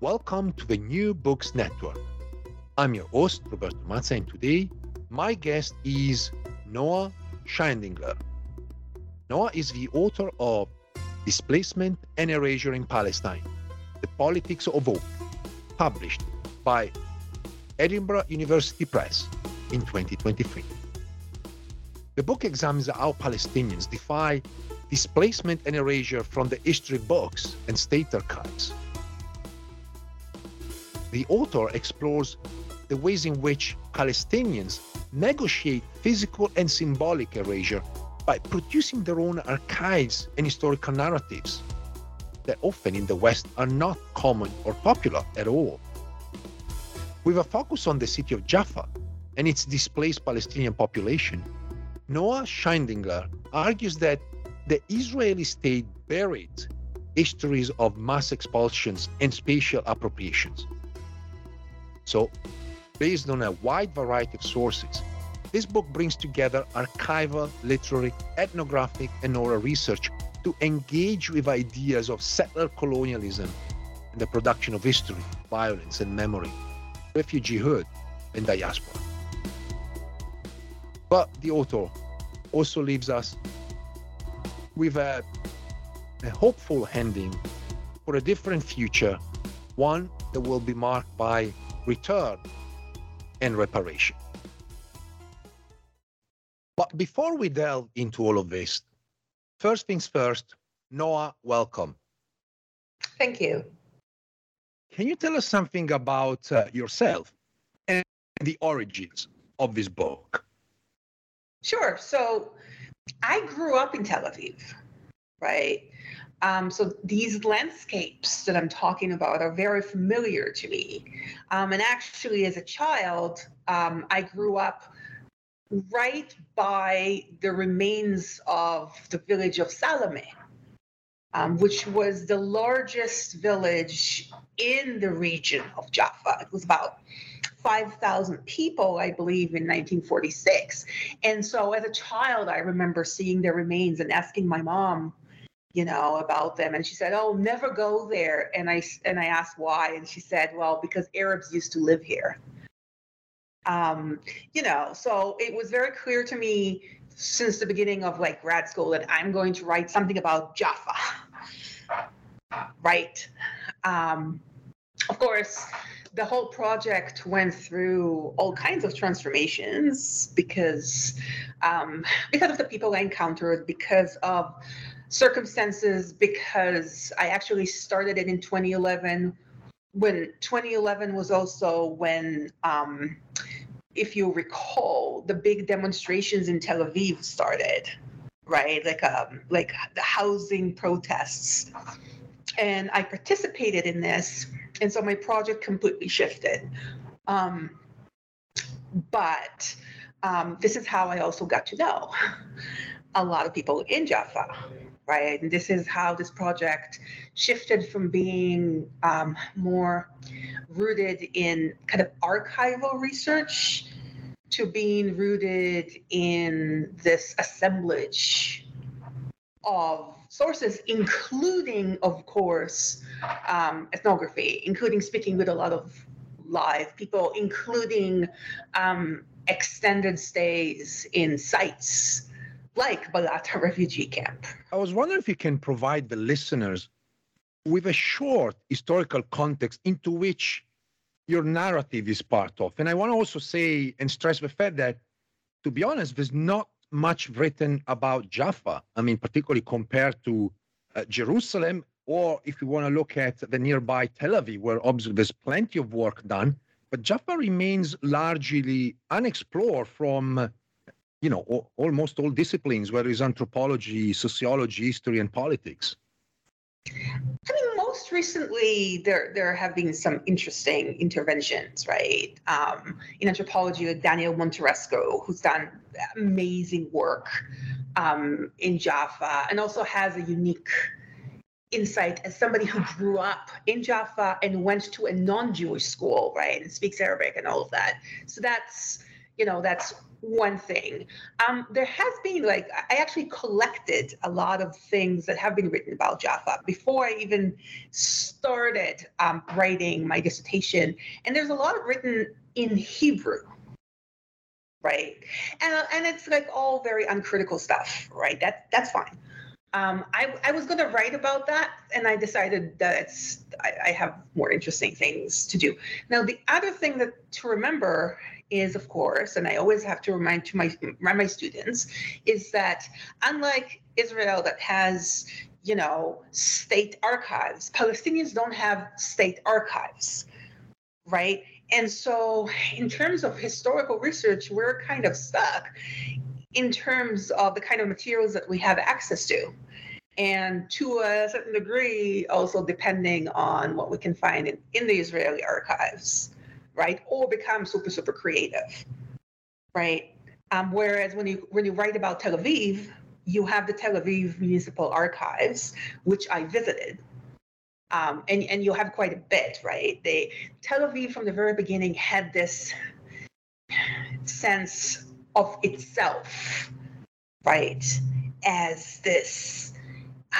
Welcome to the New Books Network. I'm your host, Roberto Mazza, and today my guest is Noa Shaindlinger. Noa is the author of Displacement and Erasure in Palestine The Politics of Hope, published by Edinburgh University Press in 2023. The book examines how Palestinians defy displacement and erasure from the history books and state archives the author explores the ways in which Palestinians negotiate physical and symbolic erasure by producing their own archives and historical narratives that often in the West are not common or popular at all. With a focus on the city of Jaffa and its displaced Palestinian population, Noa Shaindlinger argues that the Israeli state buried histories of mass expulsions and spatial appropriations so, based on a wide variety of sources, this book brings together archival, literary, ethnographic, and oral research to engage with ideas of settler colonialism and the production of history, violence, and memory, refugeehood, and diaspora. But the author also leaves us with a, a hopeful ending for a different future, one that will be marked by return and reparation. But before we delve into all of this, first things first, Noa, welcome. Thank you. Can you tell us something about uh, yourself and the origins of this book? Sure. So I grew up in Tel Aviv, right? Um, so these landscapes that I'm talking about are very familiar to me. Um, and actually, as a child, um, I grew up right by the remains of the village of Salama, um, which was the largest village in the region of Jaffa. It was about 5,000 people, I believe, in 1946. And so as a child, I remember seeing their remains and asking my mom, you know about them. And she said oh never go there. And i and i asked why and she said well because arabs used to live here. Um you know so it was very clear to me since the beginning of like grad school that i'm going to write something about jaffa. Right? Um of course the whole project went through all kinds of transformations because um, because of the people I encountered, because of circumstances because I actually started it in 2011 when 2011 was also when um, if you recall the big demonstrations in Tel Aviv started right? Like um like the housing protests. And I participated in this and so my project completely shifted. Um, but um, this is how I also got to know a lot of people in Jaffa right? And this is how this project shifted from being um, more rooted in kind of archival research to being rooted in this assemblage of sources, including, of course, um, ethnography, including speaking with a lot of live people, including um, extended stays in sites like Balata refugee camp. I was wondering if you can provide the listeners with a short historical context into which your narrative is part of. And I want to also say and stress the fact that, to be honest, there's not much written about Jaffa. I mean, particularly compared to uh, Jerusalem, or if you want to look at the nearby Tel Aviv, where obviously there's plenty of work done, but Jaffa remains largely unexplored from, you know, almost all disciplines, whether it's anthropology, sociology, history, and politics. I mean, most recently, there there have been some interesting interventions, right? Um, in anthropology, like Daniel Monterescu, who's done amazing work um, in Jaffa, and also has a unique insight as somebody who grew up in Jaffa and went to a non-Jewish school, right, and speaks Arabic and all of that. So that's you know that's one thing. Um, there has been like I actually collected a lot of things that have been written about Jaffa before I even started um, writing my dissertation, and there's a lot of written in Hebrew. Right, and and it's like all very uncritical stuff, right? That that's fine. Um, I, I was going to write about that, and I decided that it's I, I have more interesting things to do. Now, the other thing that to remember is, of course, and I always have to remind to my remind my students, is that unlike Israel that has you know state archives, Palestinians don't have state archives, right? And so, in terms of historical research, we're kind of stuck in terms of the kind of materials that we have access to. And to a certain degree, also depending on what we can find in, in the Israeli archives right? Or become super, super creative, right? Um, whereas when you when you write about Tel Aviv, you have the Tel Aviv Municipal Archives, which I visited. Um, and, and you'll have quite a bit, right? They Tel Aviv from the very beginning had this sense of itself, right, as this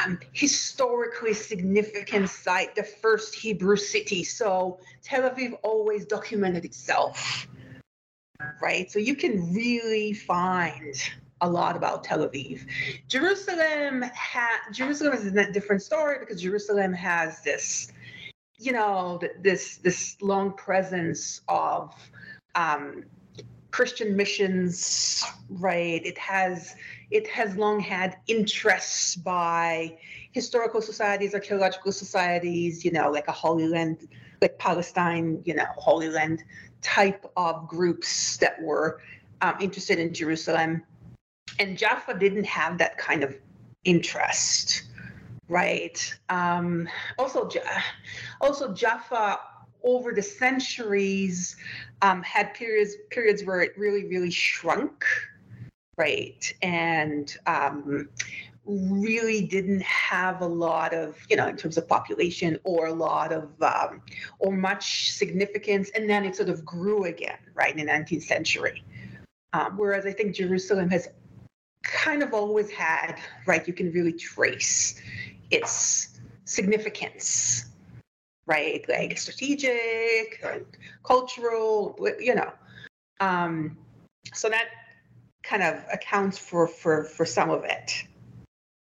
um, historically significant site, the first Hebrew city. So Tel Aviv always documented itself, right? So you can really find a lot about Tel Aviv. Jerusalem ha- Jerusalem is a different story because Jerusalem has this, you know, this this long presence of um, Christian missions, right? It has it has long had interests by historical societies, archaeological societies, you know, like a Holy Land, like Palestine, you know, Holy Land type of groups that were um, interested in Jerusalem. And Jaffa didn't have that kind of interest, right? Um, also, also Jaffa over the centuries um, had periods periods where it really really shrunk right? And um, really didn't have a lot of, you know, in terms of population or a lot of, um, or much significance. And then it sort of grew again, right, in the 19th century. Um, whereas I think Jerusalem has kind of always had, right, you can really trace its significance, right, like strategic, cultural, you know. Um, so that kind of accounts for for for some of it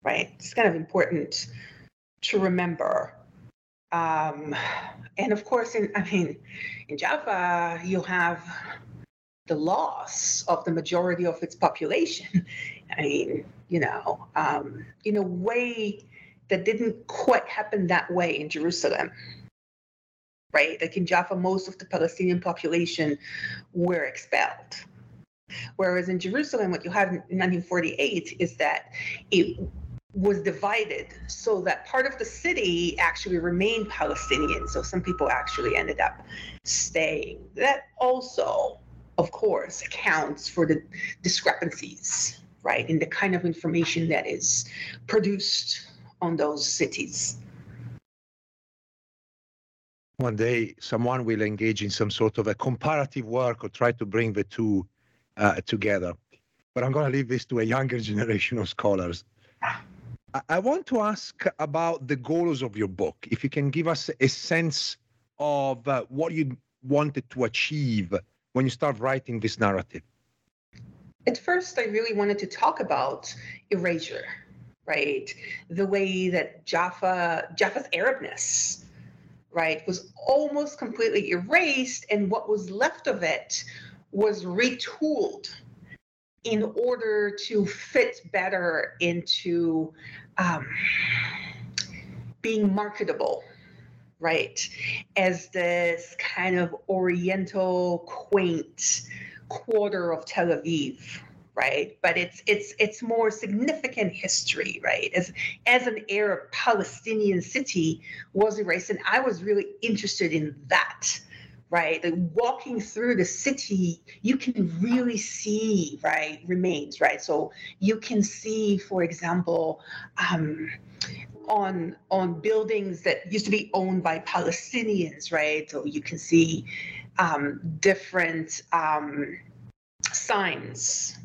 right? It's kind of important to remember. Um, and of course in i mean in Jaffa, you have the loss of the majority of its population. I mean you know um, in a way that didn't quite happen that way in jerusalem right like in jaffa most of the palestinian population were expelled Whereas in Jerusalem, what you have in 1948 is that it was divided so that part of the city actually remained Palestinian. So some people actually ended up staying. That also, of course, accounts for the discrepancies, right, in the kind of information that is produced on those cities. One day, someone will engage in some sort of a comparative work or try to bring the two uh, together. But I'm going to leave this to a younger generation of scholars. I want to ask about the goals of your book. If you can give us a sense of uh, what you wanted to achieve when you start writing this narrative. At first, I really wanted to talk about erasure, right? The way that Jaffa, Jaffa's Arabness, right, was almost completely erased, and what was left of it was retooled in order to fit better into um, being marketable right as this kind of oriental quaint quarter of tel aviv right? But it's it's it's more significant history right? As as an arab palestinian city was erased and i was really interested in that right? Like walking through the city you can really see right remains right? So you can see for example um, on on buildings that used to be owned by palestinians right? So you can see um, different um, signs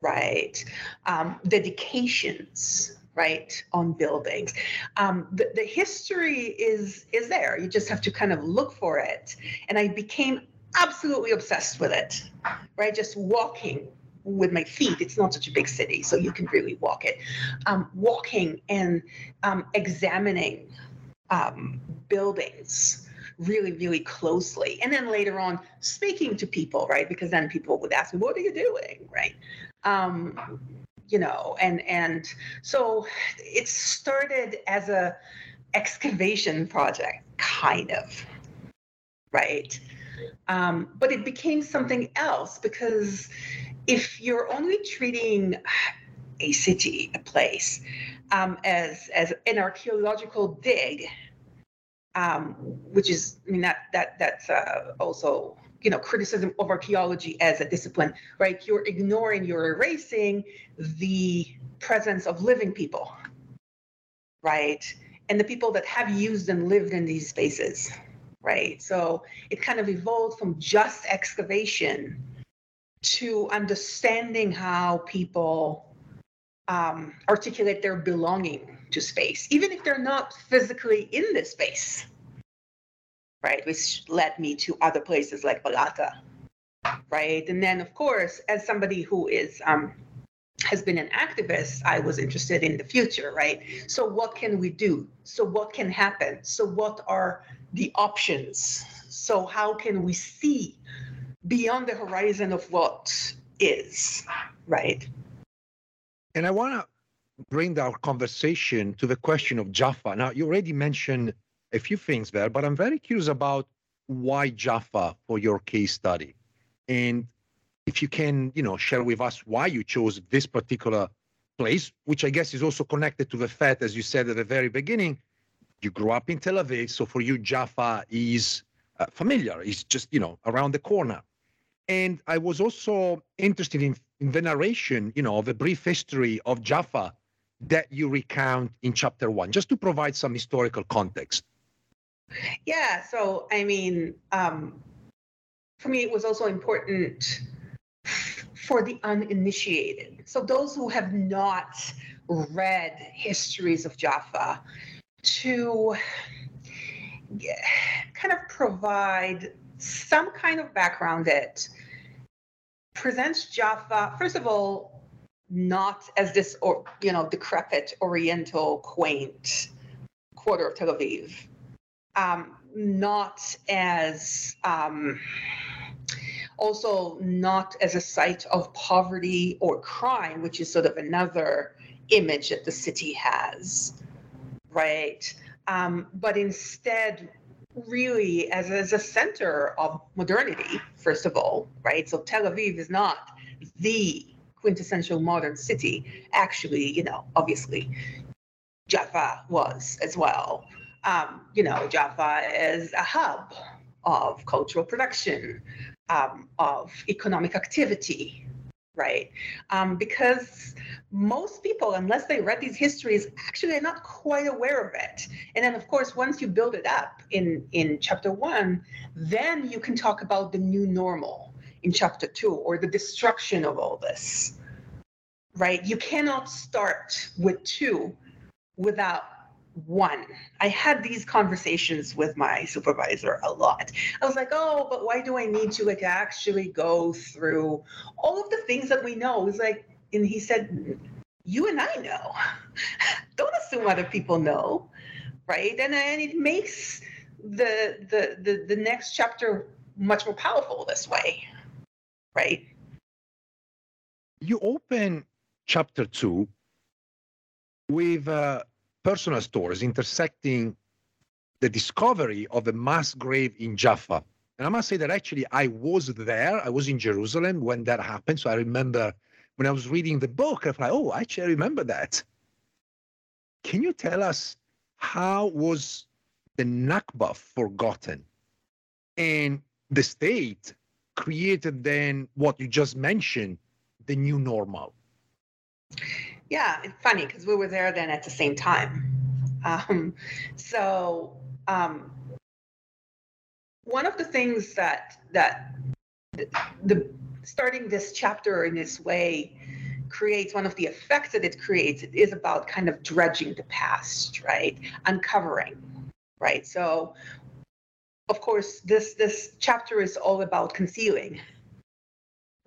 right? Um, dedications right on buildings. Um, the, the history is is there. You just have to kind of look for it. And i became absolutely obsessed with it right? Just walking with my feet. It's not such a big city so you can really walk it. Um, walking and um, examining um, buildings really really closely. And then later on speaking to people right? Because then people would ask me what are you doing? Right um, you know and and so it started as a excavation project kind of right? Um, but it became something else because if you're only treating a city a place um, as as an archaeological dig um, which is i mean that that that's uh, also you know criticism of archaeology as a discipline right? You're ignoring you're erasing the presence of living people right? And the people that have used and lived in these spaces right? So it kind of evolved from just excavation to understanding how people um, articulate their belonging to space even if they're not physically in this space right? Which led me to other places like Balata, right? And then, of course, as somebody who is um, has been an activist, I was interested in the future, right? So what can we do? So what can happen? So what are the options? So how can we see beyond the horizon of what is, right? And I want to bring our conversation to the question of Jaffa. Now, you already mentioned a few things there, but I'm very curious about why Jaffa for your case study. And if you can, you know, share with us why you chose this particular place, which I guess is also connected to the fact, as you said at the very beginning, you grew up in Tel Aviv. So for you, Jaffa is uh, familiar. It's just, you know, around the corner. And I was also interested in, in the narration, you know, of a brief history of Jaffa that you recount in chapter one, just to provide some historical context. Yeah. So, I mean, um, for me, it was also important for the uninitiated. So, those who have not read histories of Jaffa to kind of provide some kind of background that presents Jaffa, first of all, not as this or you know decrepit oriental quaint quarter of Tel Aviv, um, not as um, also not as a site of poverty or crime, which is sort of another image that the city has, right? Um, but instead, really as, as a center of modernity, first of all, right? So Tel Aviv is not the quintessential modern city. Actually, you know, obviously, Jaffa was as well um, you know, Jaffa is a hub of cultural production, um, of economic activity, right? Um, because most people, unless they read these histories, actually are not quite aware of it. And then, of course, once you build it up in, in chapter one, then you can talk about the new normal in chapter two or the destruction of all this, right? You cannot start with two without one. I had these conversations with my supervisor a lot. I was like, oh, but why do I need to like actually go through all of the things that we know? He's like, and he said, you and I know. Don't assume other people know, right? And and it makes the the the, the next chapter much more powerful this way, right? You open chapter two with uh, personal stories intersecting the discovery of a mass grave in Jaffa. And I must say that actually I was there. I was in Jerusalem when that happened. So I remember when I was reading the book, I like, oh, actually, I remember that. Can you tell us how was the Nakba forgotten? And the state created then what you just mentioned, the new normal. Yeah, it's funny because we were there then at the same time. Um, so um, one of the things that that the, the starting this chapter in this way creates one of the effects that it creates it is about kind of dredging the past right? Uncovering right? So of course this this chapter is all about concealing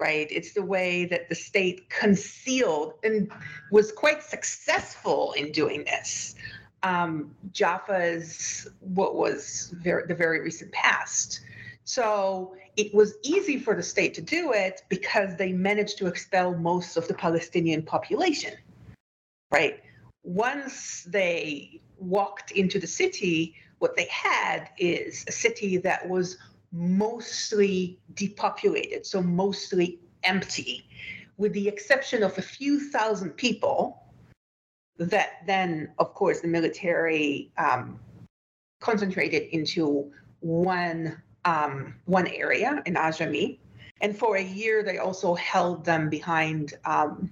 right it's the way that the state concealed and was quite successful in doing this um, Jaffa's what was very, the very recent past. So it was easy for the state to do it because they managed to expel most of the Palestinian population, right? Once they walked into the city, what they had is a city that was mostly depopulated, so mostly empty, with the exception of a few thousand people that then, of course, the military um, concentrated into one um, one area in Ajami, and for a year they also held them behind um,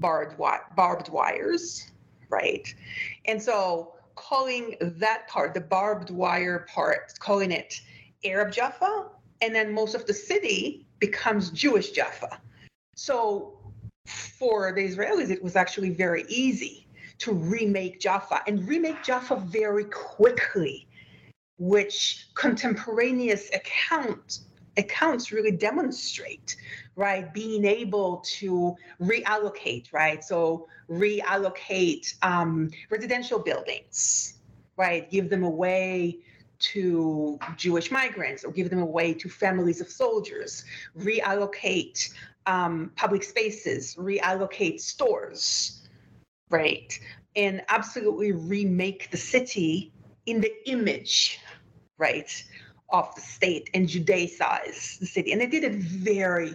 barbed barbed wires, right? And so calling that part, the barbed wire part, calling it Arab Jaffa, and then most of the city becomes Jewish Jaffa. So for the Israelis, it was actually very easy to remake Jaffa and remake Jaffa very quickly, which contemporaneous accounts accounts really demonstrate, right? Being able to reallocate, right? So reallocate um, residential buildings, right? Give them away to Jewish migrants or give them away to families of soldiers, reallocate um, public spaces, reallocate stores, right? And absolutely remake the city in the image, right, of the state and Judaicize the city. And they did it very,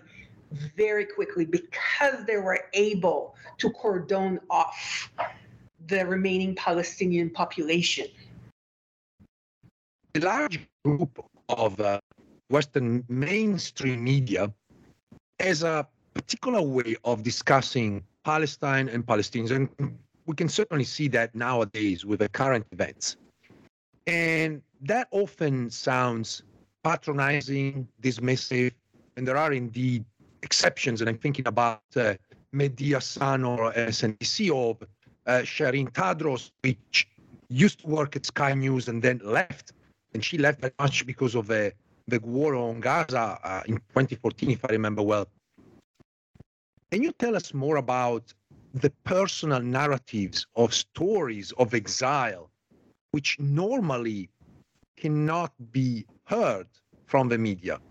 very quickly because they were able to cordon off the remaining Palestinian population. A large group of uh, Western mainstream media as a particular way of discussing Palestine and Palestinians. And we can certainly see that nowadays with the current events. And that often sounds patronizing, dismissive, and there are indeed exceptions. And I'm thinking about uh, Mehdi Hasan or SNBC or uh, Tadros, which used to work at Sky News and then left. And she left very much because of uh, the war on Gaza uh, in 2014, if I remember well. Can you tell us more about the personal narratives of stories of exile, which normally cannot be heard from the media?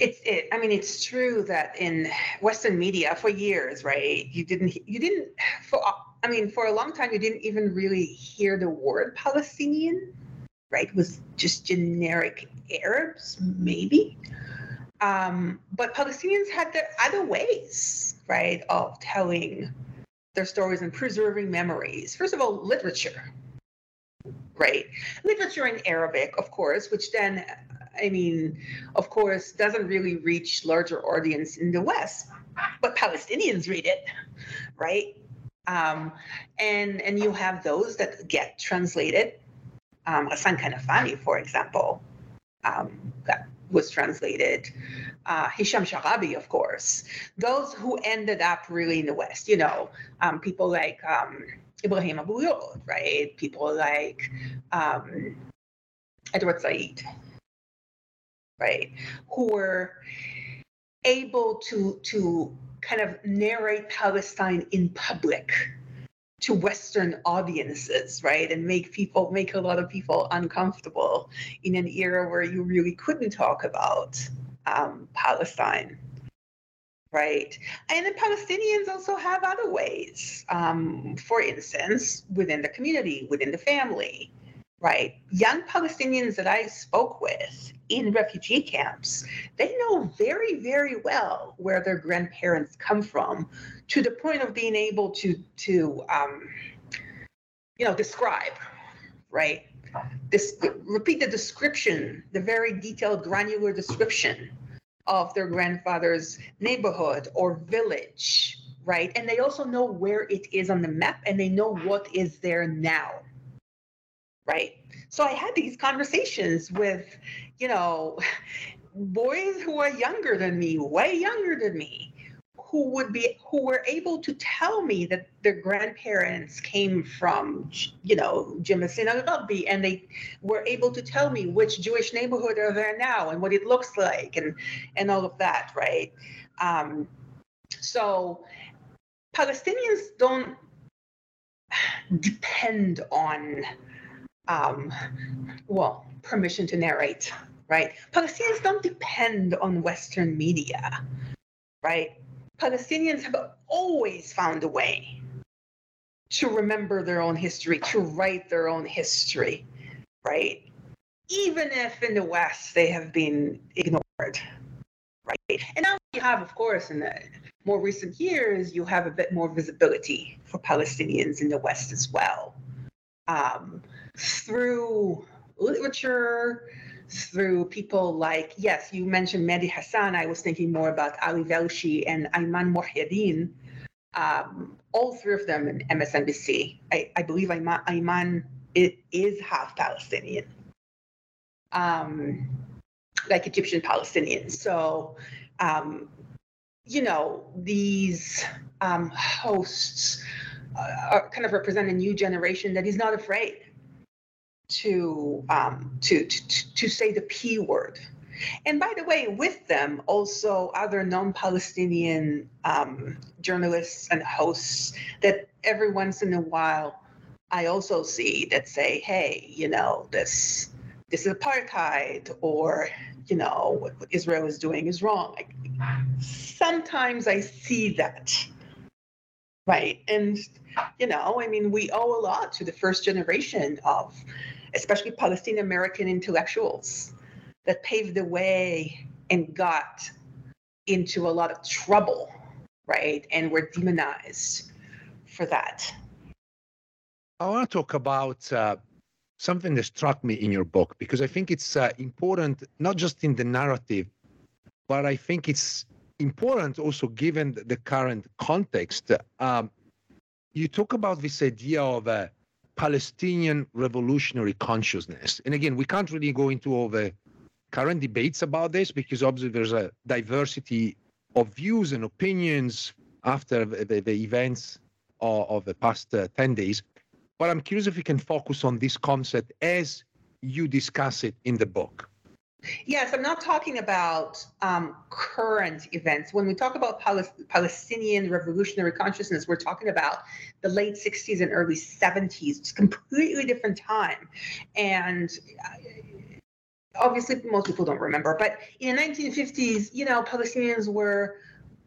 It's it. I mean, it's true that in Western media for years, right? You didn't. You didn't. For I mean, for a long time, you didn't even really hear the word Palestinian, right? It was just generic Arabs, maybe. Um, but Palestinians had their other ways, right, of telling their stories and preserving memories. First of all, literature, right? Literature in Arabic, of course, which then, I mean, of course, doesn't really reach larger audience in the West, but Palestinians read it, right? Um, and and you have those that get translated. Um, Ghassan Kanafani, for example, um, got was translated, uh, Hisham Sharabi, of course, those who ended up really in the West, you know, um, people like um, Ibrahim Abu right? People like um, Edward Said, right? Who were able to to kind of narrate Palestine in public to Western audiences, right? And make people, make a lot of people uncomfortable in an era where you really couldn't talk about um, Palestine, right? And the Palestinians also have other ways. Um, for instance, within the community, within the family, right? Young Palestinians that I spoke with in refugee camps, they know very, very well where their grandparents come from to the point of being able to, to um, you know, describe, right? This, repeat the description, the very detailed, granular description of their grandfather's neighborhood or village, right? And they also know where it is on the map and they know what is there now right? So I had these conversations with, you know, boys who are younger than me, way younger than me, who would be who were able to tell me that their grandparents came from, you know, Jammasin al-Gharbi, and they were able to tell me which Jewish neighborhood are there now and what it looks like and and all of that, right? Um, so Palestinians don't depend on um, well, permission to narrate, right? Palestinians don't depend on Western media, right? Palestinians have always found a way to remember their own history, to write their own history, right? Even if in the West they have been ignored, right? And now you have, of course, in the more recent years, you have a bit more visibility for Palestinians in the West as well. Um, through literature, through people like, yes, you mentioned Mehdi Hasan. I was thinking more about Ali Velshi and Ayman Mohyeddin. Um, all three of them in MSNBC. I, I believe Ayman, Ayman it is half Palestinian, um, like Egyptian Palestinians. So, um, you know, these um, hosts uh, are kind of represent a new generation that is not afraid to, um, to, to, to say the P word. And by the way, with them also other non-Palestinian um, journalists and hosts that every once in a while I also see that say, "Hey, you know this this is apartheid," or you know what, what Israel is doing is wrong. Like, sometimes I see that, right? And you know, I mean, we owe a lot to the first generation of especially Palestinian American intellectuals that paved the way and got into a lot of trouble, right? And were demonized for that. I want to talk about uh, something that struck me in your book because I think it's uh, important, not just in the narrative, but I think it's important also given the current context. Um, you talk about this idea of uh, Palestinian revolutionary consciousness. And again, we can't really go into all the current debates about this because obviously there's a diversity of views and opinions after the, the, the events of, of, the past uh, 10 days. But I'm curious if you can focus on this concept as you discuss it in the book. Yes, I'm not talking about um, current events. When we talk about Palestinian revolutionary consciousness, we're talking about the late 60s and early 70s. It's a completely different time. And uh, obviously, most people don't remember, but in the 1950s, you know, Palestinians were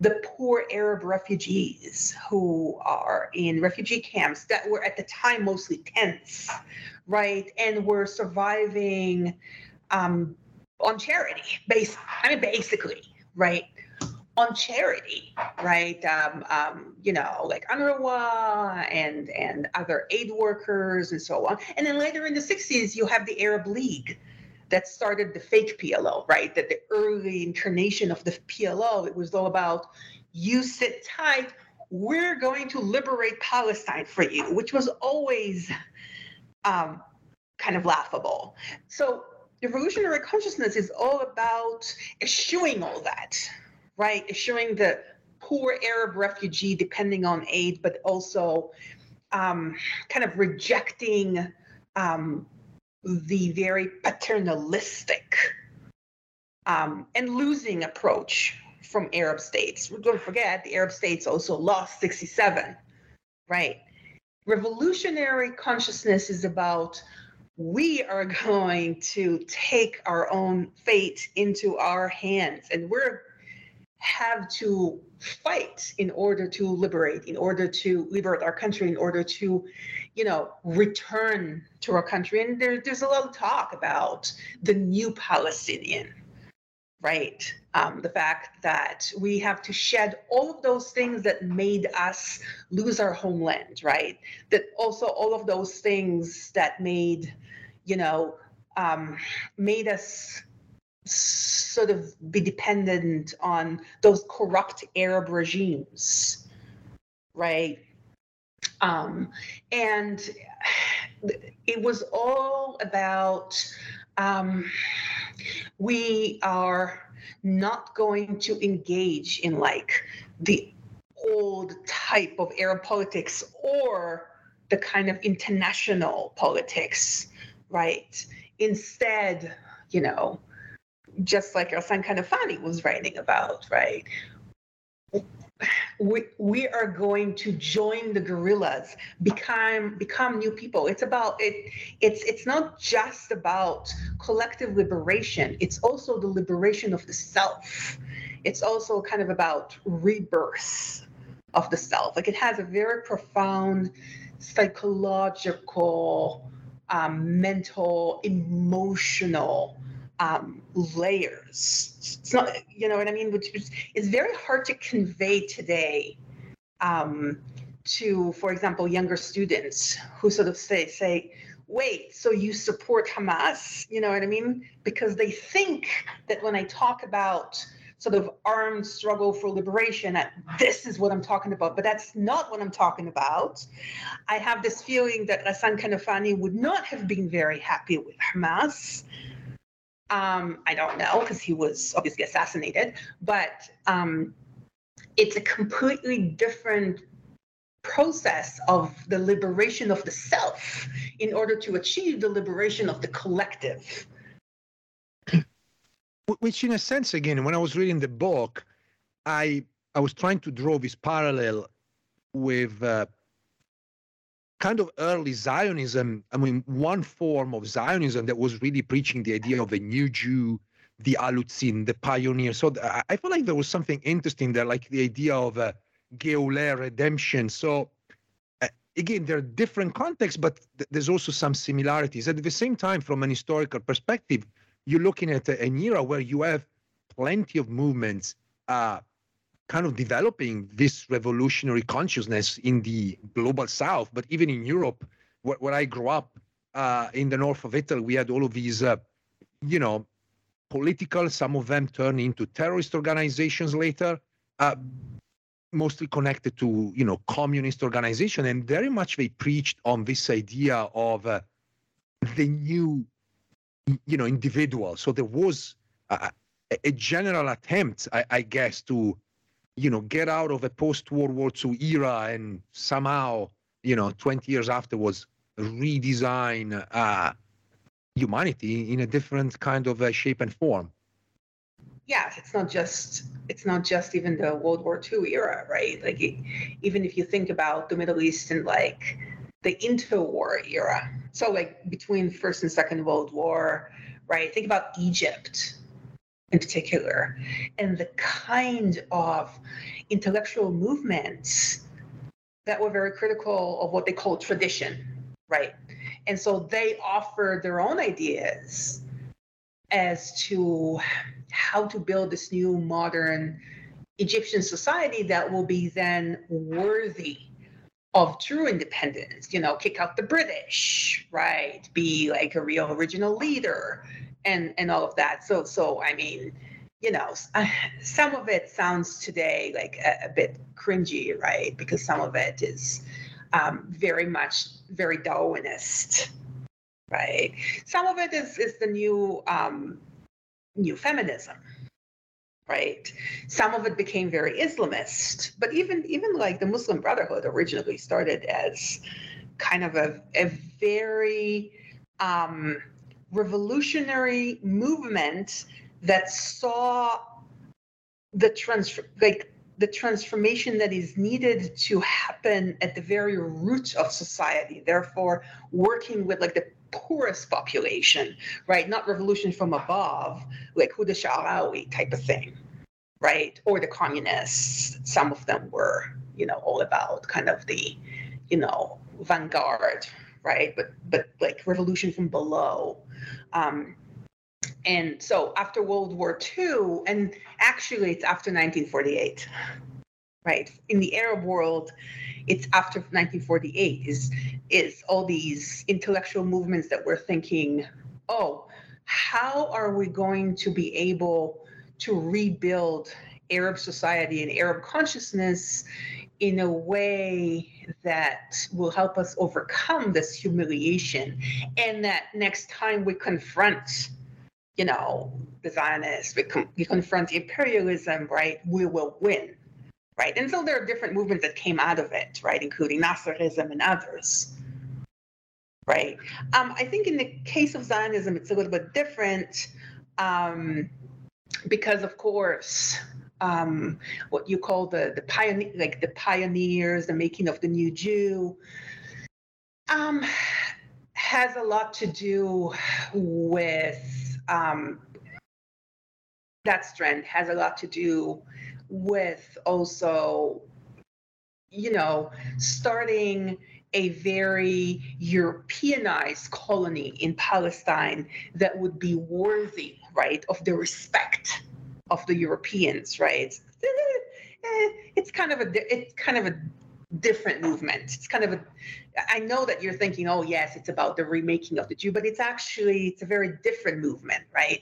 the poor Arab refugees who are in refugee camps that were at the time mostly tents, right? And were surviving. Um, on charity. Base, I mean, basically, right? On charity, right? Um, um, you know, like UNRWA and and other aid workers and so on. And then later in the 60s, you have the Arab League that started the fake PLO, right? That the early incarnation of the PLO, it was all about you sit tight, we're going to liberate Palestine for you, which was always um, kind of laughable. So evolutionary consciousness is all about eschewing all that, right? Eschewing the poor Arab refugee depending on aid, but also um, kind of rejecting um, the very paternalistic um, and losing approach from Arab states. Don't forget, the Arab states also lost 67, right? Revolutionary consciousness is about we are going to take our own fate into our hands and we're have to fight in order to liberate in order to liberate our country in order to you know return to our country. And there, there's a lot of talk about the new palestinian right? Um, the fact that we have to shed all of those things that made us lose our homeland right? That also all of those things that made you know um, made us sort of be dependent on those corrupt Arab regimes, right? Um, and it was all about um, we are not going to engage in like the old type of Arab politics or the kind of international politics, right? Instead, you know, just like Ghassan Kanafani was writing about, right? We, we are going to join the guerrillas, become become new people. It's about it. It's it's not just about collective liberation. It's also the liberation of the self. It's also kind of about rebirth of the self. Like it has a very profound psychological, um, mental, emotional um, layers. It's not, you know what I mean? Which is very hard to convey today um, to, for example, younger students who sort of say, say, wait, so you support Hamas? You know what I mean? Because they think that when I talk about sort of armed struggle for liberation, this is what I'm talking about, but that's not what I'm talking about. I have this feeling that Ghassan Kanafani would not have been very happy with Hamas um, I don't know because he was obviously assassinated, but um, it's a completely different process of the liberation of the self in order to achieve the liberation of the collective. Which, in a sense, again, when I was reading the book, I I was trying to draw this parallel with uh, kind of early Zionism, I mean, one form of Zionism that was really preaching the idea of a new Jew, the Alutzin, the pioneer. So I feel like there was something interesting there, like the idea of a Geulah redemption. So uh, again, there are different contexts, but th- there's also some similarities. At the same time, from an historical perspective, you're looking at an era where you have plenty of movements uh, kind of developing this revolutionary consciousness in the global south, but even in Europe, where, where I grew up uh, in the north of Italy, we had all of these, uh, you know, political, some of them turned into terrorist organizations later, uh, mostly connected to, you know, communist organization. And very much they preached on this idea of uh, the new, you know, individual. So there was a, a general attempt, I, I guess, to you know, get out of a post-World War II era and somehow, you know, 20 years afterwards, redesign uh, humanity in a different kind of uh, shape and form. Yeah, it's not just it's not just even the World War II era, right? Like it, even if you think about the Middle East and like the interwar era, so like between First and Second World War, right? Think about Egypt, in particular, and the kind of intellectual movements that were very critical of what they call tradition, right? And so they offer their own ideas as to how to build this new modern Egyptian society that will be then worthy of true independence, you know, kick out the British, right? Be like a real original leader, and and all of that. So so I mean, you know, some of it sounds today like a, a bit cringy, right? Because some of it is um, very much very Darwinist, right? Some of it is is the new um, new feminism, right? Some of it became very Islamist, but even even like the Muslim Brotherhood originally started as kind of a a very um, revolutionary movement that saw the trans like the transformation that is needed to happen at the very root of society therefore working with like the poorest population right? Not revolution from above like Huda Sha'arawi type of thing right? Or the communists some of them were you know all about kind of the you know vanguard right? But but like revolution from below. Um and so after World War II, and actually it's after 1948, right? In the Arab world, it's after 1948 is is all these intellectual movements that we're thinking, oh, how are we going to be able to rebuild Arab society and Arab consciousness in a way that will help us overcome this humiliation and that next time we confront you know, the Zionists, we, we confront imperialism, right, we will win, right? And so there are different movements that came out of it, right, including Nasserism and others, right? Um, I think in the case of Zionism, it's a little bit different um, because, of course, um, what you call the the pioneer, like the pioneers, the making of the new Jew, um, has a lot to do with um, that strength has a lot to do with also, you know, starting a very Europeanized colony in Palestine that would be worthy, right, of the respect of the Europeans, right? Eh, it's kind of a it's kind of a different movement. It's kind of a I know that you're thinking, oh yes, it's about the remaking of the Jew, but it's actually it's a very different movement, right?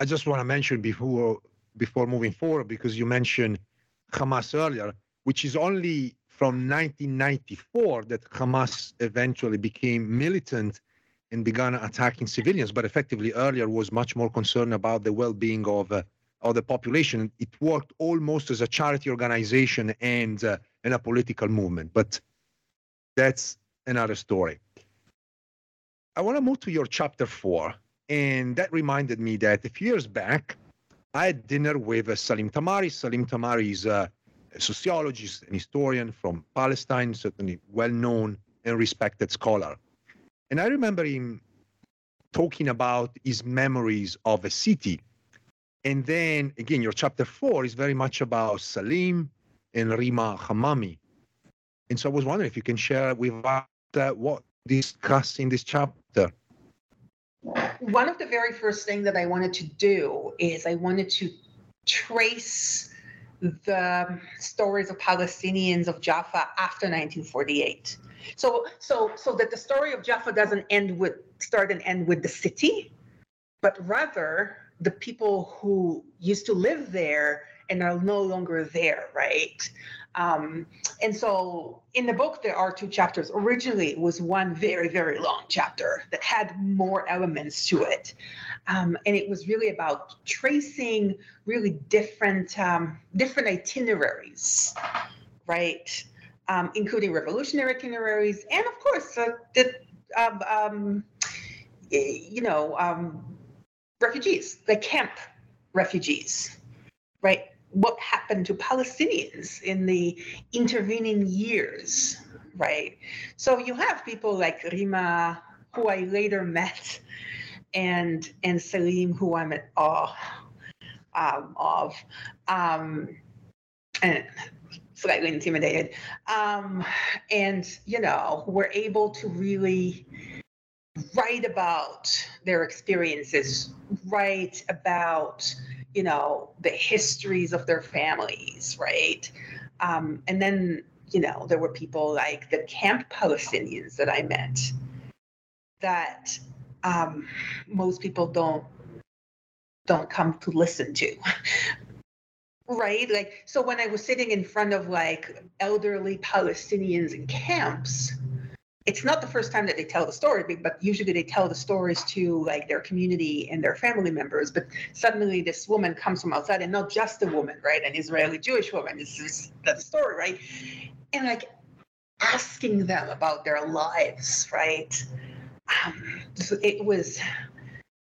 I just want to mention before before moving forward, because you mentioned Hamas earlier, which is only from 1994 that Hamas eventually became militant and began attacking civilians, but effectively earlier was much more concerned about the well-being of uh, of the population. It worked almost as a charity organization and uh, and a political movement, but that's another story. I want to move to your chapter four, and that reminded me that a few years back, I had dinner with uh, Salim Tamari. Salim Tamari is a sociologist and historian from Palestine, certainly well known and respected scholar. And I remember him talking about his memories of a city and then again, your chapter four is very much about Salim and Rima Hamami. And so I was wondering if you can share with us uh, what discuss in this chapter. One of the very first things that I wanted to do is I wanted to trace the stories of Palestinians of Jaffa after 1948. So, so, so that the story of Jaffa doesn't end with start and end with the city, but rather the people who used to live there and are no longer there, right? Um, and so in the book, there are two chapters. Originally, it was one very, very long chapter that had more elements to it. Um, and it was really about tracing really different, um, different itineraries, right? Um, including revolutionary itineraries, and of course, uh, the, um, um, you know, refugees, the camp refugees, right? What happened to Palestinians in the intervening years, right? So you have people like Rima, who I later met, and and Salim, who I'm at awe um, of, um, and slightly intimidated. Um, and you know, we're able to really write about their experiences, write about, you know, the histories of their families, right? Um, and then, you know, there were people like the camp Palestinians that I met that um, most people don't don't come to listen to. right? Like, so when I was sitting in front of like elderly Palestinians in camps, it's not the first time that they tell the story, but usually they tell the stories to like their community and their family members. But suddenly this woman comes from outside, and not just a woman, right? An Israeli Jewish woman. This is the story, right? And like asking them about their lives, right? Um, so it was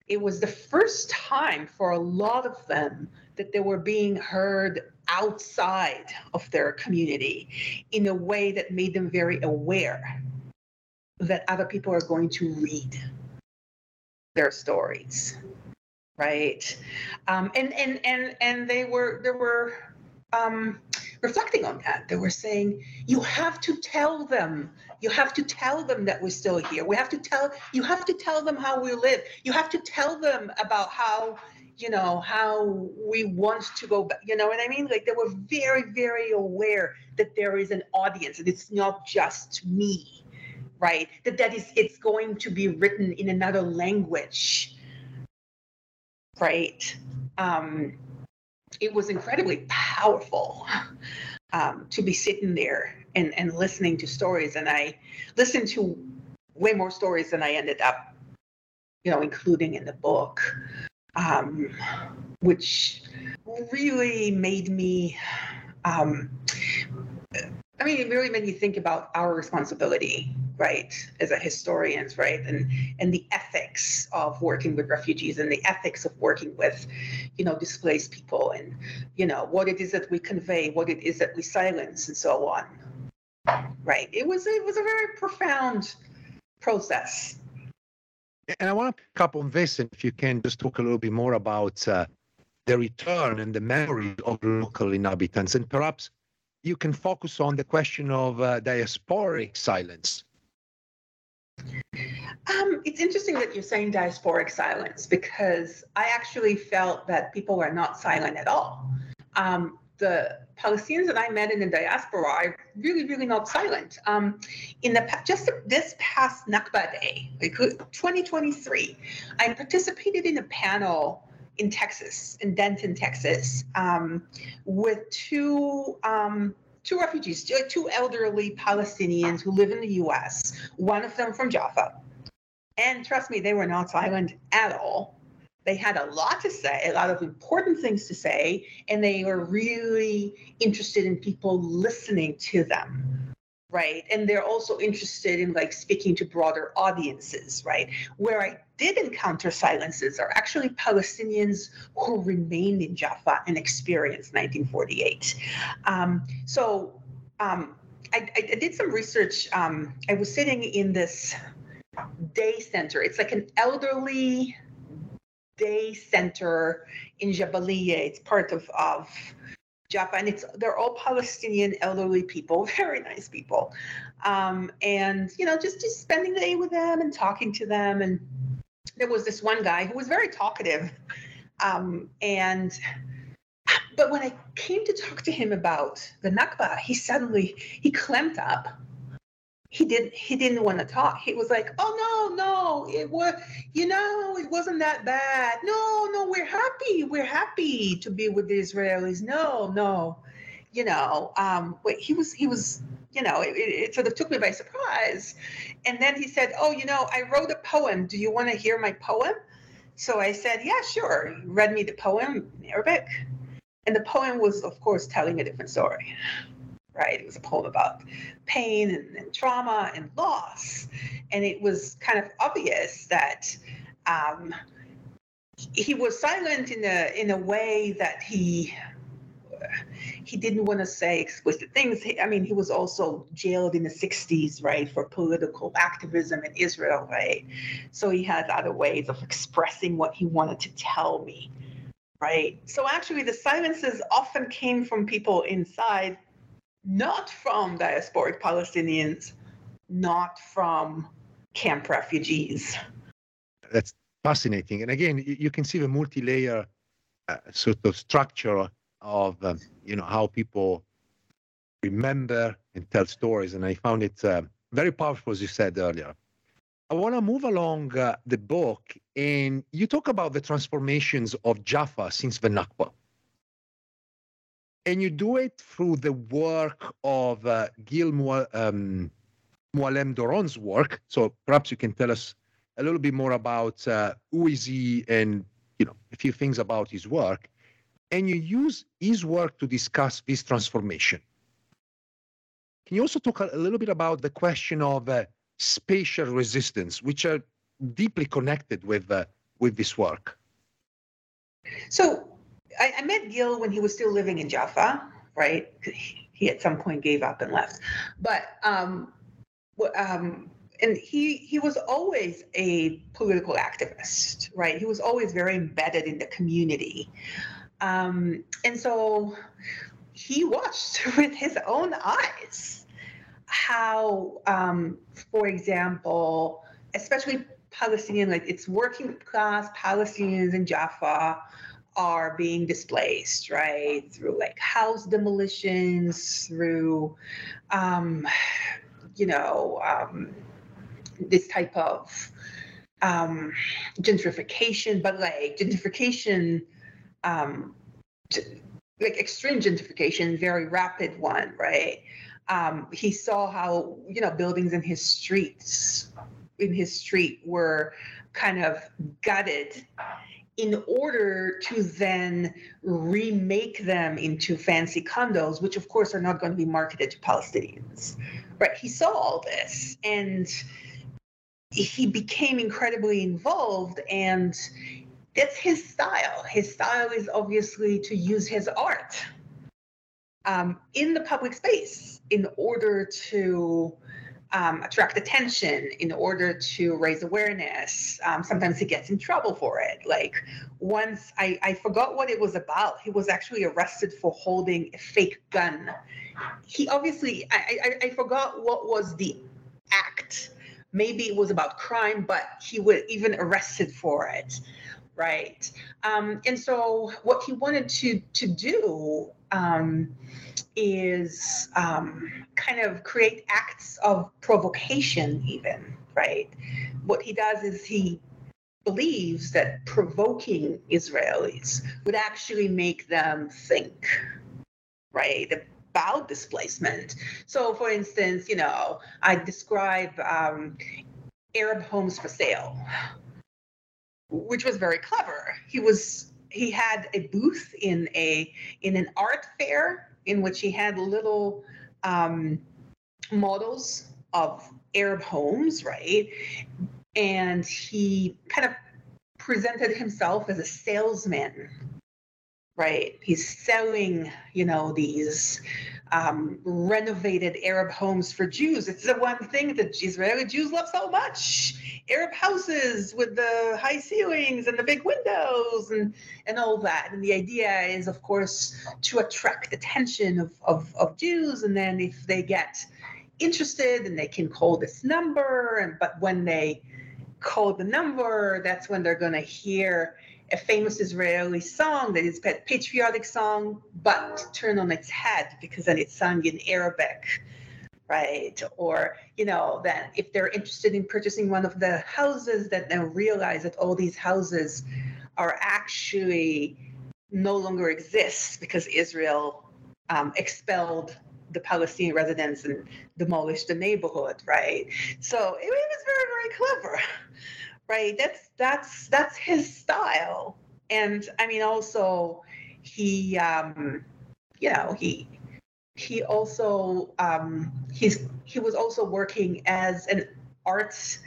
it was the first time for a lot of them that they were being heard outside of their community in a way that made them very aware that other people are going to read their stories right? Um, and and and and they were there were um, reflecting on that. They were saying you have to tell them. You have to tell them that we're still here. We have to tell you have to tell them how we live. You have to tell them about how you know how we want to go back you know what i mean? Like they were very very aware that there is an audience. And it's not just me right? That that is it's going to be written in another language, right? Um, it was incredibly powerful um, to be sitting there and, and listening to stories. And I listened to way more stories than I ended up, you know, including in the book, um, which really made me um, I mean, it really made me think about our responsibility, right, as a historians, right, and and the ethics of working with refugees and the ethics of working with, you know, displaced people, and you know what it is that we convey, what it is that we silence, and so on. Right. It was it was a very profound process. And I want to pick up on this, and if you can just talk a little bit more about uh, the return and the memory of local inhabitants, and perhaps you can focus on the question of uh, diasporic silence. Um, it's interesting that you're saying diasporic silence because I actually felt that people were not silent at all. Um, the Palestinians that I met in the diaspora are really, really not silent. Um, in the just this past Nakba Day, like 2023, I participated in a panel in Texas, in Denton, Texas, um, with two um, two refugees, uh, two elderly Palestinians who live in the U.S. One of them from Jaffa, and trust me, they were not silent at all. They had a lot to say, a lot of important things to say, and they were really interested in people listening to them right? And they're also interested in like speaking to broader audiences right? Where i did encounter silences are actually palestinians who remained in jaffa and experienced 1948 um, so um, I, I, did some research um, i was sitting in this day center. It's like an elderly day center in Jabaliya. It's part of, of Jaffa, and it's they're all Palestinian elderly people, very nice people, um, and you know just just spending the day with them and talking to them. And there was this one guy who was very talkative, um, and but when I came to talk to him about the Nakba, he suddenly he clamped up he didn't he didn't want to talk. He was like oh no no it was you know it wasn't that bad. No no we're happy we're happy to be with the israelis. No no. You know um he was he was you know it, it sort of took me by surprise. And then he said oh you know i wrote a poem. Do you want to hear my poem? So i said yeah sure. He read me the poem in arabic. And the poem was of course telling a different story right? It was a poem about pain and, and trauma and loss. And it was kind of obvious that um, he was silent in a in a way that he he didn't want to say explicit things. I mean, he was also jailed in the 60s, right, for political activism in Israel, right? So he had other ways of expressing what he wanted to tell me, right? So actually, the silences often came from people inside not from diasporic Palestinians, not from camp refugees. That's fascinating. And again, you can see the multi-layer uh, sort of structure of um, you know how people remember and tell stories. And I found it uh, very powerful, as you said earlier. I want to move along uh, the book, and you talk about the transformations of Jaffa since the Nakba. And you do it through the work of uh, Gil um, Mualem Doron's work. So perhaps you can tell us a little bit more about uh, who is he and you know a few things about his work. And you use his work to discuss this transformation. Can you also talk a little bit about the question of uh, spatial resistance, which are deeply connected with uh, with this work. So I, I, met Gil when he was still living in Jaffa, right? He at some point gave up and left, but um, um, and he he was always a political activist, right? He was always very embedded in the community, um, and so he watched with his own eyes how, um, for example, especially Palestinian, like it's working class Palestinians in Jaffa are being displaced, right? Through like house demolitions, through, um, you know, um, this type of um, gentrification, but like gentrification, um, like extreme gentrification, very rapid one, right? um, he saw how you know buildings in his streets in his street were kind of gutted in order to then remake them into fancy condos which of course are not going to be marketed to palestinians. Right he saw all this and he became incredibly involved and that's his style. His style is obviously to use his art um, in the public space in order to um, attract attention, in order to raise awareness. Um, sometimes he gets in trouble for it. Like once I, I forgot what it was about. He was actually arrested for holding a fake gun. He obviously, I, I, I forgot what was the act. Maybe it was about crime, but he was even arrested for it right? Um, and so what he wanted to to do um, is um, kind of create acts of provocation, even, right? What he does is he believes that provoking Israelis would actually make them think, right? About displacement. So, for instance, you know, I describe um, Arab homes for sale, which was very clever. He was he had a booth in a in an art fair in which he had little um, models of Arab homes, right? And he kind of presented himself as a salesman, right? He's selling, you know, these um, renovated Arab homes for Jews. It's the one thing that Israeli Jews love so much. Arab houses with the high ceilings and the big windows and, and all that. And the idea is, of course, to attract attention of, of, of Jews. And then if they get interested and they can call this number, and but when they call the number, that's when they're going to hear a famous Israeli song that is a patriotic song, but turned on its head because then it's sung in Arabic, right? Or, you know, that if they're interested in purchasing one of the houses, that they'll realize that all these houses are actually no longer exist because Israel um, expelled the Palestinian residents and demolished the neighborhood, right? So it, it was very, very clever right that's that's that's his style. And i mean also he um you know he he also um he's he was also working as an arts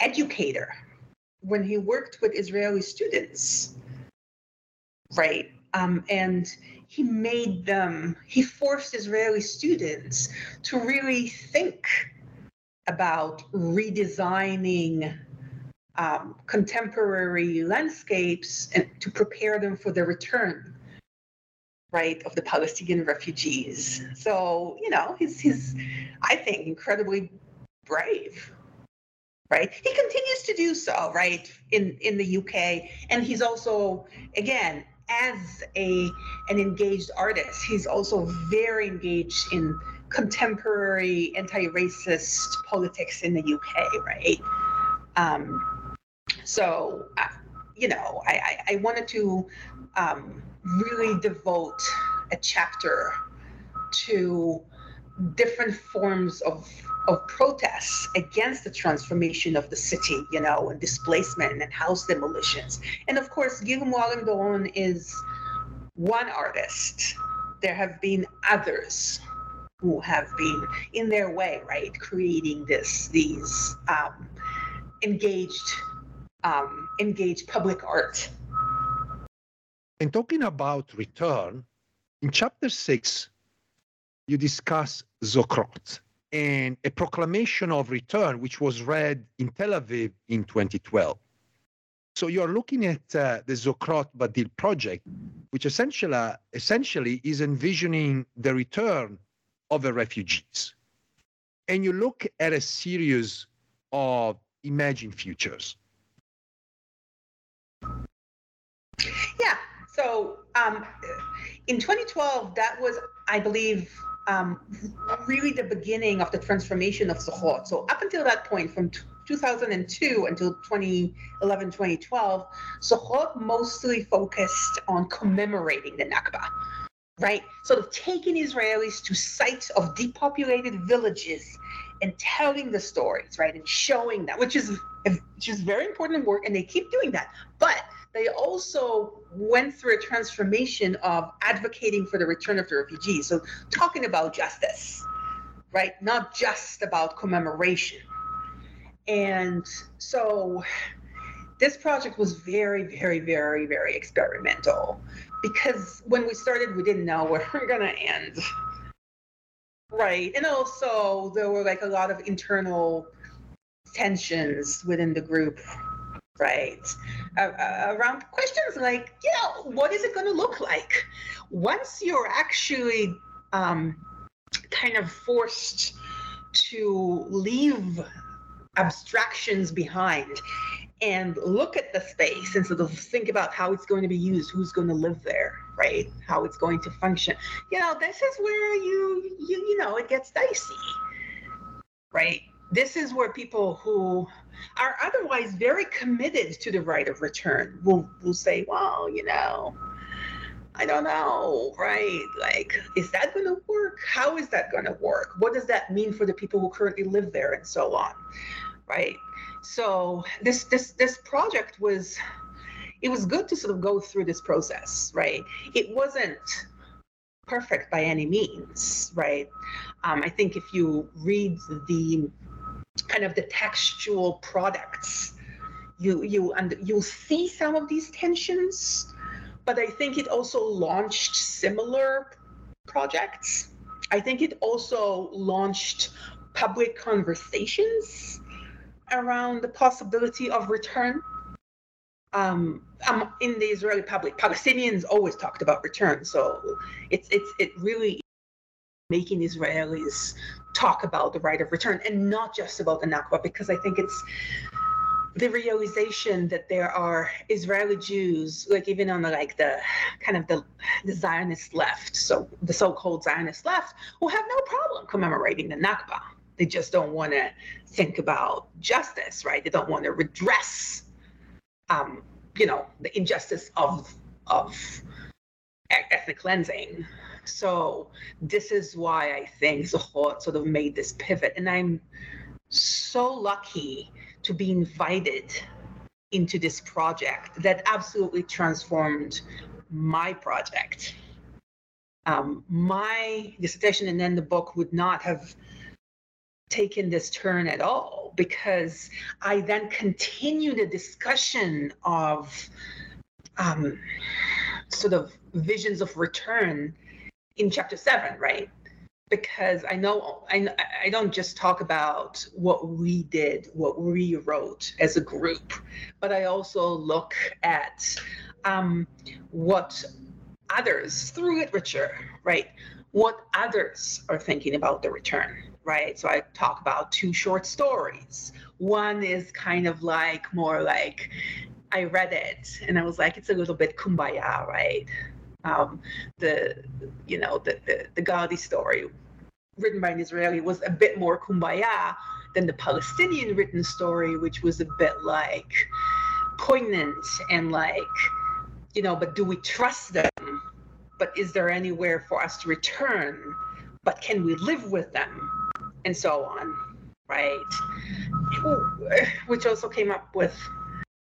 educator when he worked with israeli students. Right um and he made them he forced israeli students to really think about redesigning um, contemporary landscapes and to prepare them for the return right of the palestinian refugees. So you know he's he's i think incredibly brave right? He continues to do so right in in the uk and he's also again as a an engaged artist he's also very engaged in contemporary anti-racist politics in the uk right? Um, so, you know, I, I, I wanted to um, really devote a chapter to different forms of of protests against the transformation of the city, you know, and displacement and house demolitions. And of course, Gil Mualem Doron is one artist. There have been others who have been in their way, right, creating this these um, engaged um, engaged public art. And talking about return, in chapter six, you discuss Zochrot and a proclamation of return, which was read in Tel Aviv in 2012. So you're looking at uh, the Zochrot Badil project, which essentially, essentially is envisioning the return of the refugees. And you look at a series of imagined futures. So um, in 2012, that was, I believe, um, really the beginning of the transformation of Zochrot. So up until that point, from t- 2002 until 2011, 2012, Zochrot mostly focused on commemorating the Nakba, right? Sort of taking Israelis to sites of depopulated villages and telling the stories, right, and showing that, which is which is very important work, and they keep doing that. But they also went through a transformation of advocating for the return of the refugees. So talking about justice, right? Not just about commemoration. And so this project was very, very, very, very experimental because when we started, we didn't know where we are going to end. Right. And also, there were like a lot of internal tensions within the group right? Uh, around questions like, you know, what is it going to look like once you're actually um, kind of forced to leave abstractions behind and look at the space and sort of think about how it's going to be used, who's going to live there, right? How it's going to function. You know, this is where you you you know it gets dicey, right? This is where people who are otherwise very committed to the right of return will will say, well, you know, I don't know, right? Like, is that going to work? How is that going to work? What does that mean for the people who currently live there, and so on, right? So this this this project was, it was good to sort of go through this process, right? It wasn't perfect by any means, right? Um, I think if you read the kind of the textual products. You you and you'll see some of these tensions, but I think it also launched similar projects. I think it also launched public conversations around the possibility of return. Um, um, in the Israeli public, Palestinians always talked about return, so it's it's it really making Israelis talk about the right of return and not just about the Nakba, because I think it's the realization that there are Israeli Jews, like even on the like the kind of the, the Zionist left, so the so-called Zionist left, who have no problem commemorating the Nakba. They just don't want to think about justice, right? They don't want to redress, um, you know, the injustice of of ethnic cleansing so this is why I think Zochrot sort of made this pivot. And I'm so lucky to be invited into this project that absolutely transformed my project. Um, my dissertation and then the book would not have taken this turn at all because I then continued the discussion of um, sort of visions of return in chapter seven, right? Because I know I, I don't just talk about what we did, what we wrote as a group, but I also look at um, what others through literature, right? What others are thinking about the return, right? So I talk about two short stories. One is kind of like more like I read it and I was like, it's a little bit kumbaya, right? Um, the you know the, the the Gadi story written by an Israeli was a bit more kumbaya than the Palestinian written story, which was a bit like poignant and like, you know, but do we trust them? But is there anywhere for us to return? But can we live with them? And so on, right? Which also came up with,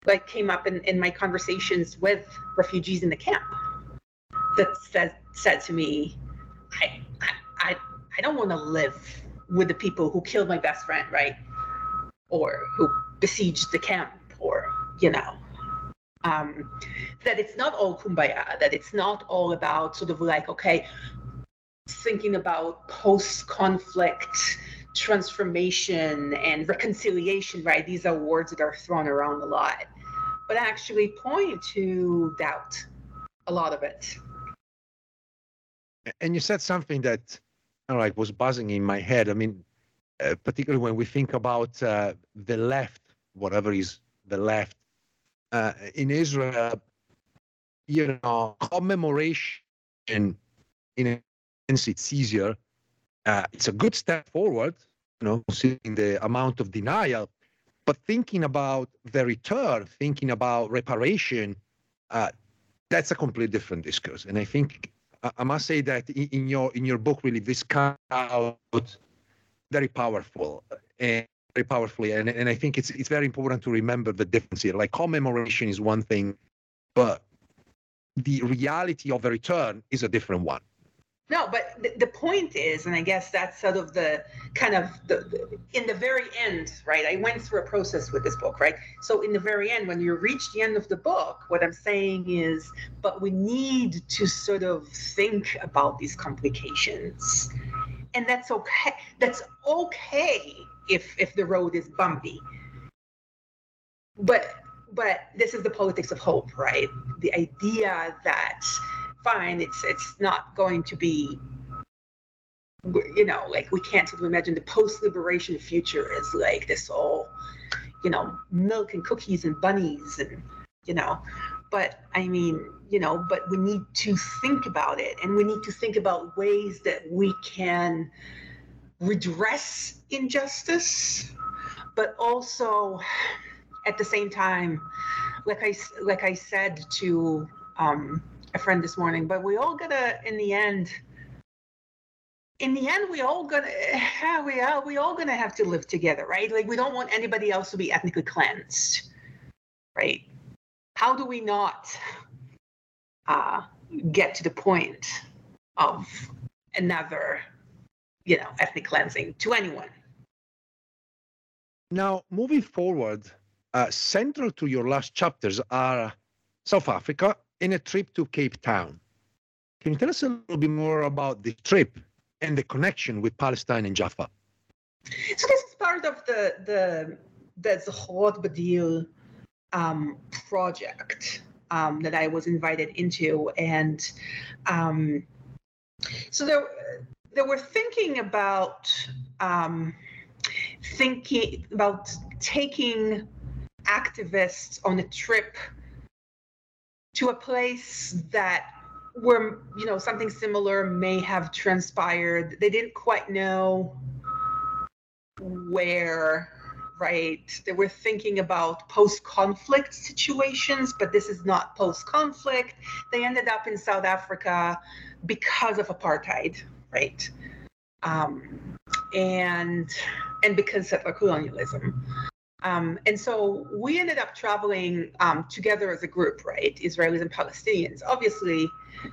like, came up in, in my conversations with refugees in the camp that said, said to me, I, I, I don't want to live with the people who killed my best friend, right? Or who besieged the camp, or, you know, um, that it's not all kumbaya, that it's not all about sort of like, okay, thinking about post conflict transformation and reconciliation, right? These are words that are thrown around a lot, but actually point to doubt, a lot of it. And you said something that like was buzzing in my head. I mean, uh, particularly when we think about uh, the left, whatever is the left uh, in Israel, you know, commemoration in a sense it's easier. Uh, it's a good step forward, you know, considering the amount of denial. But thinking about the return, thinking about reparation, uh, that's a completely different discourse. And I think I must say that in your in your book, really, this comes out very powerful and very powerfully, and and I think it's it's very important to remember the difference here. Like commemoration is one thing, but the reality of the return is a different one. No, but the, the point is, and I guess that's sort of the kind of the, the, in the very end, right? I went through a process with this book, right? So in the very end, when you reach the end of the book, what I'm saying is, but we need to sort of think about these complications, and that's okay. That's okay if if the road is bumpy. But but this is the politics of hope, right? The idea that fine. It's it's not going to be you know, like we can't sort of imagine the post-liberation future is like this all, you know, milk and cookies and bunnies and you know. But I mean, you know, but we need to think about it and we need to think about ways that we can redress injustice, but also at the same time, like I like I said to um, a friend this morning, but we all gotta, in the end, in the end, we all gonna, we are, we all gonna have to live together, right? Like we don't want anybody else to be ethnically cleansed, right? How do we not uh, get to the point of another, you know, ethnic cleansing to anyone? Now, moving forward, uh, central to your last chapters are South Africa in a trip to Cape Town. Can you tell us a little bit more about the trip and the connection with Palestine and Jaffa? So this is part of the the the Zochrot Badil um, project um, that I was invited into, and um, so there they were thinking about um, thinking about taking activists on a trip to a place that where you know something similar may have transpired. They didn't quite know where right? They were thinking about post-conflict situations but this is not post-conflict. They ended up in south africa because of apartheid right? Um, and and because of colonialism um, and so we ended up traveling um, together as a group, right? Israelis and Palestinians. Obviously,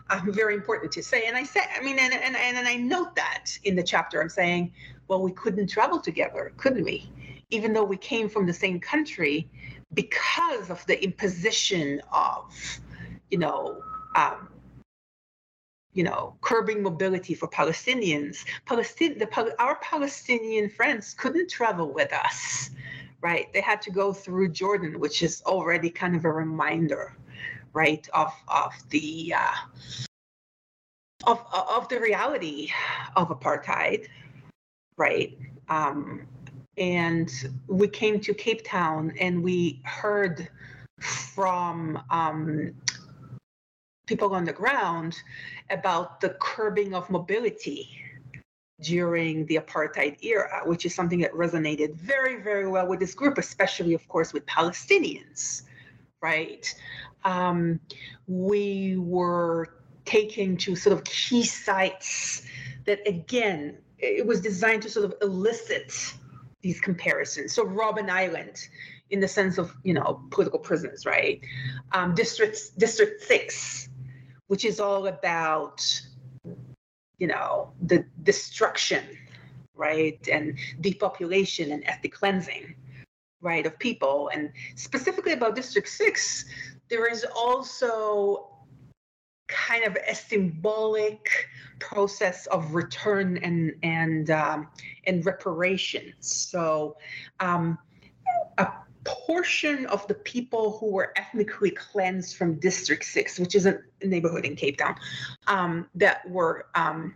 um, very important to say. And I say, I mean, and, and, and I note that in the chapter, I'm saying, well, we couldn't travel together, couldn't we? Even though we came from the same country because of the imposition of, you know, um, you know, curbing mobility for Palestinians. Palestine, the, our Palestinian friends couldn't travel with us right? They had to go through Jordan, which is already kind of a reminder, right, of of the uh, of of the reality of apartheid, right? Um, and we came to Cape Town and we heard from um, people on the ground about the curbing of mobility during the apartheid era, which is something that resonated very, very well with this group, especially, of course, with Palestinians, right? Um, we were taken to sort of key sites that, again, it was designed to sort of elicit these comparisons. So, Robben Island, in the sense of you know political prisoners, right? Um, District District Six, which is all about you know the destruction, right, and depopulation and ethnic cleansing, right, of people, and specifically about District Six, there is also kind of a symbolic process of return and and um, and reparations. So um, a portion of the people who were ethnically cleansed from District 6, which is a neighborhood in Cape Town, um, that were um,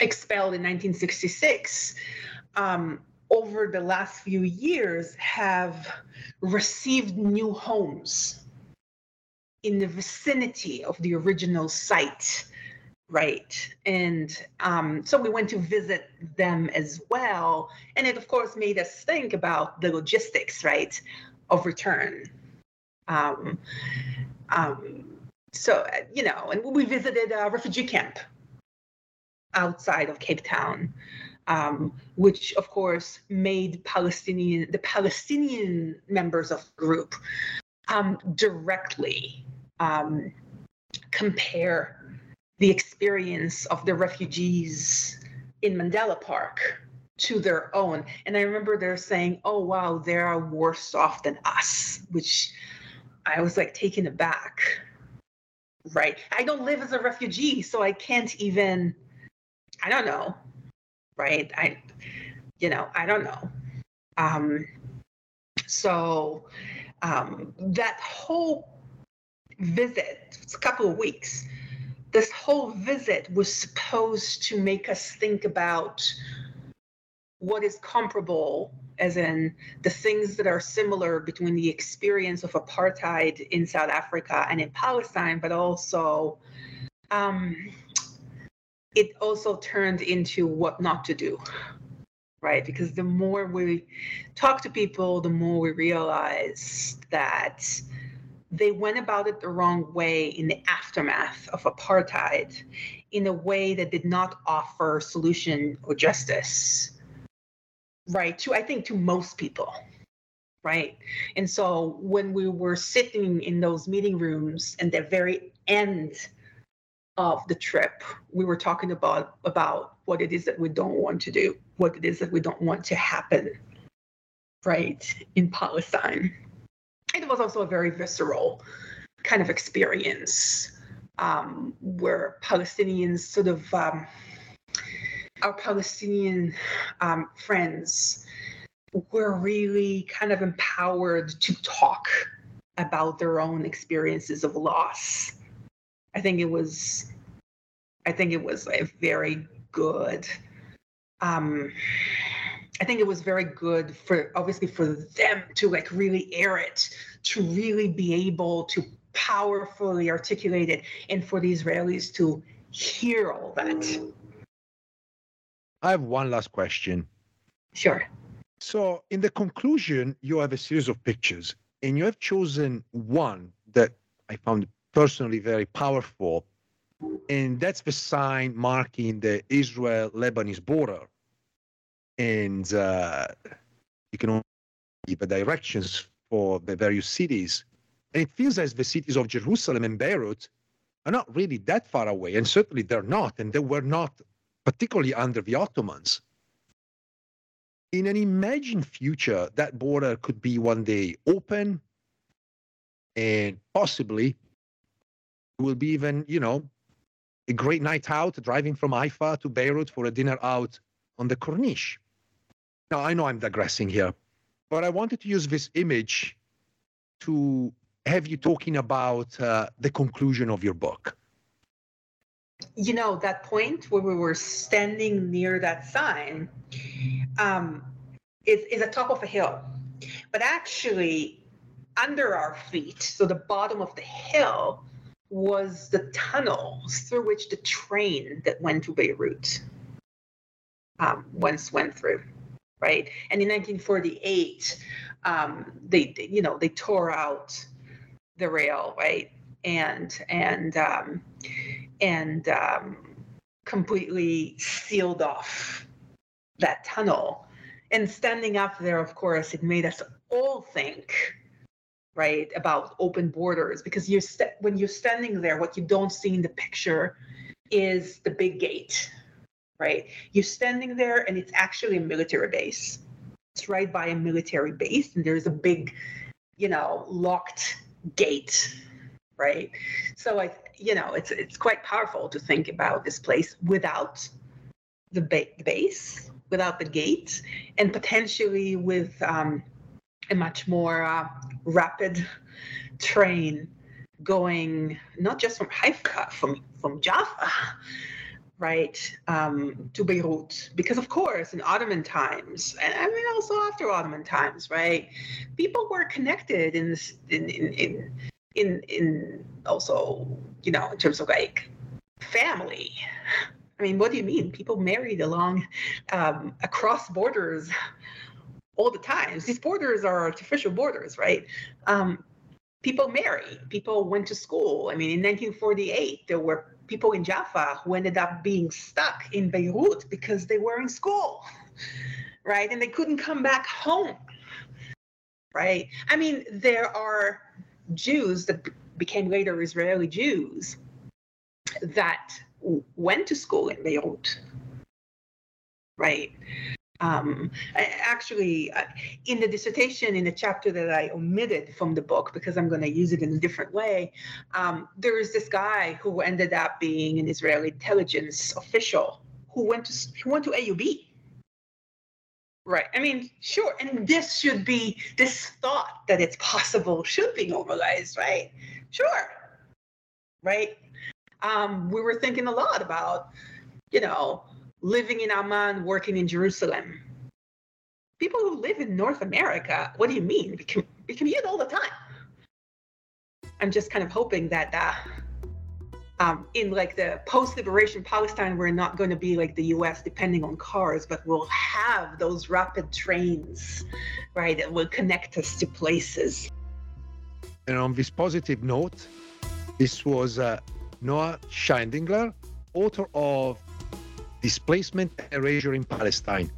expelled in 1966, um, over the last few years have received new homes in the vicinity of the original site right and um, so we went to visit them as well and it of course made us think about the logistics right of return. Um, um, so you know and we visited a refugee camp outside of cape town um, which of course made palestinian the palestinian members of the group um, directly um, compare the experience of the refugees in Mandela Park to their own. And I remember they're saying, oh, wow, they're worse off than us, which I was like taken aback. Right. I don't live as a refugee, so I can't even, I don't know. Right. I, you know, I don't know. Um, so um, that whole visit, it's a couple of weeks, this whole visit was supposed to make us think about what is comparable, as in the things that are similar between the experience of apartheid in South Africa and in Palestine, but also um, it also turned into what not to do, right? Because the more we talk to people, the more we realize that they went about it the wrong way in the aftermath of apartheid in a way that did not offer solution or justice right to i think to most people right? And so when we were sitting in those meeting rooms and the very end of the trip we were talking about about what it is that we don't want to do what it is that we don't want to happen right in palestine it was also a very visceral kind of experience um, where Palestinians sort of um, our Palestinian um, friends were really kind of empowered to talk about their own experiences of loss. I think it was, I think it was a very good um, I think it was very good for obviously for them to like really air it, to really be able to powerfully articulate it, and for the Israelis to hear all that. I have one last question. Sure. So, in the conclusion, you have a series of pictures, and you have chosen one that I found personally very powerful, and that's the sign marking the Israel Lebanese border and uh, you can give the directions for the various cities. And it feels as the cities of Jerusalem and Beirut are not really that far away, and certainly they're not, and they were not particularly under the Ottomans. In an imagined future, that border could be one day open, and possibly will be even, you know, a great night out driving from Haifa to Beirut for a dinner out on the Corniche. Now, I know I'm digressing here, but I wanted to use this image to have you talking about uh, the conclusion of your book. You know, that point where we were standing near that sign um, is, is atop of a hill. But actually, under our feet, so the bottom of the hill, was the tunnel through which the train that went to Beirut um, once went through, right? And in 1948, um, they, you know, they tore out the rail, right? And and um, and um, completely sealed off that tunnel. And standing up there, of course, it made us all think, right, about open borders because you're st- when you're standing there, what you don't see in the picture is the big gate, right? You're standing there, and it's actually a military base. It's right by a military base, and there's a big, you know, locked gate, right? So I, you know, it's it's quite powerful to think about this place without the, ba- the base, without the gate, and potentially with um, a much more uh, rapid train going not just from Haifa, from from Jaffa, right, um, to Beirut. Because of course, in Ottoman times, and I mean also after Ottoman times, right, people were connected in this in in in in, in also you know in terms of like family. I mean, what do you mean? People married along um, across borders all the time. These borders are artificial borders, right? Um, people marry. People went to school. I mean, in 1948, there were people in Jaffa who ended up being stuck in Beirut because they were in school, right? And they couldn't come back home, right? I mean, there are Jews that became later Israeli Jews that went to school in Beirut, right? Um, actually, uh, in the dissertation, in the chapter that I omitted from the book because I'm going to use it in a different way, um, there is this guy who ended up being an Israeli intelligence official who went to who went to AUB. Right. I mean, sure. And this should be this thought that it's possible should be normalized, right? Sure. Right. Um, we were thinking a lot about, you know, living in Amman, working in Jerusalem. People who live in North America, what do you mean? We, com- we commute all the time. I'm just kind of hoping that uh, um, in like the post-liberation Palestine, we're not going to be like the U.S. depending on cars, but we'll have those rapid trains, right, that will connect us to places. And on this positive note, this was uh, Noa Shaindlinger, author of Displacement Erasure in Palestine,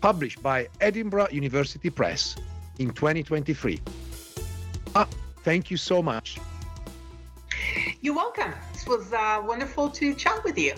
published by Edinburgh University Press in 2023. Ah, thank you so much. You're welcome. It was uh, wonderful to chat with you.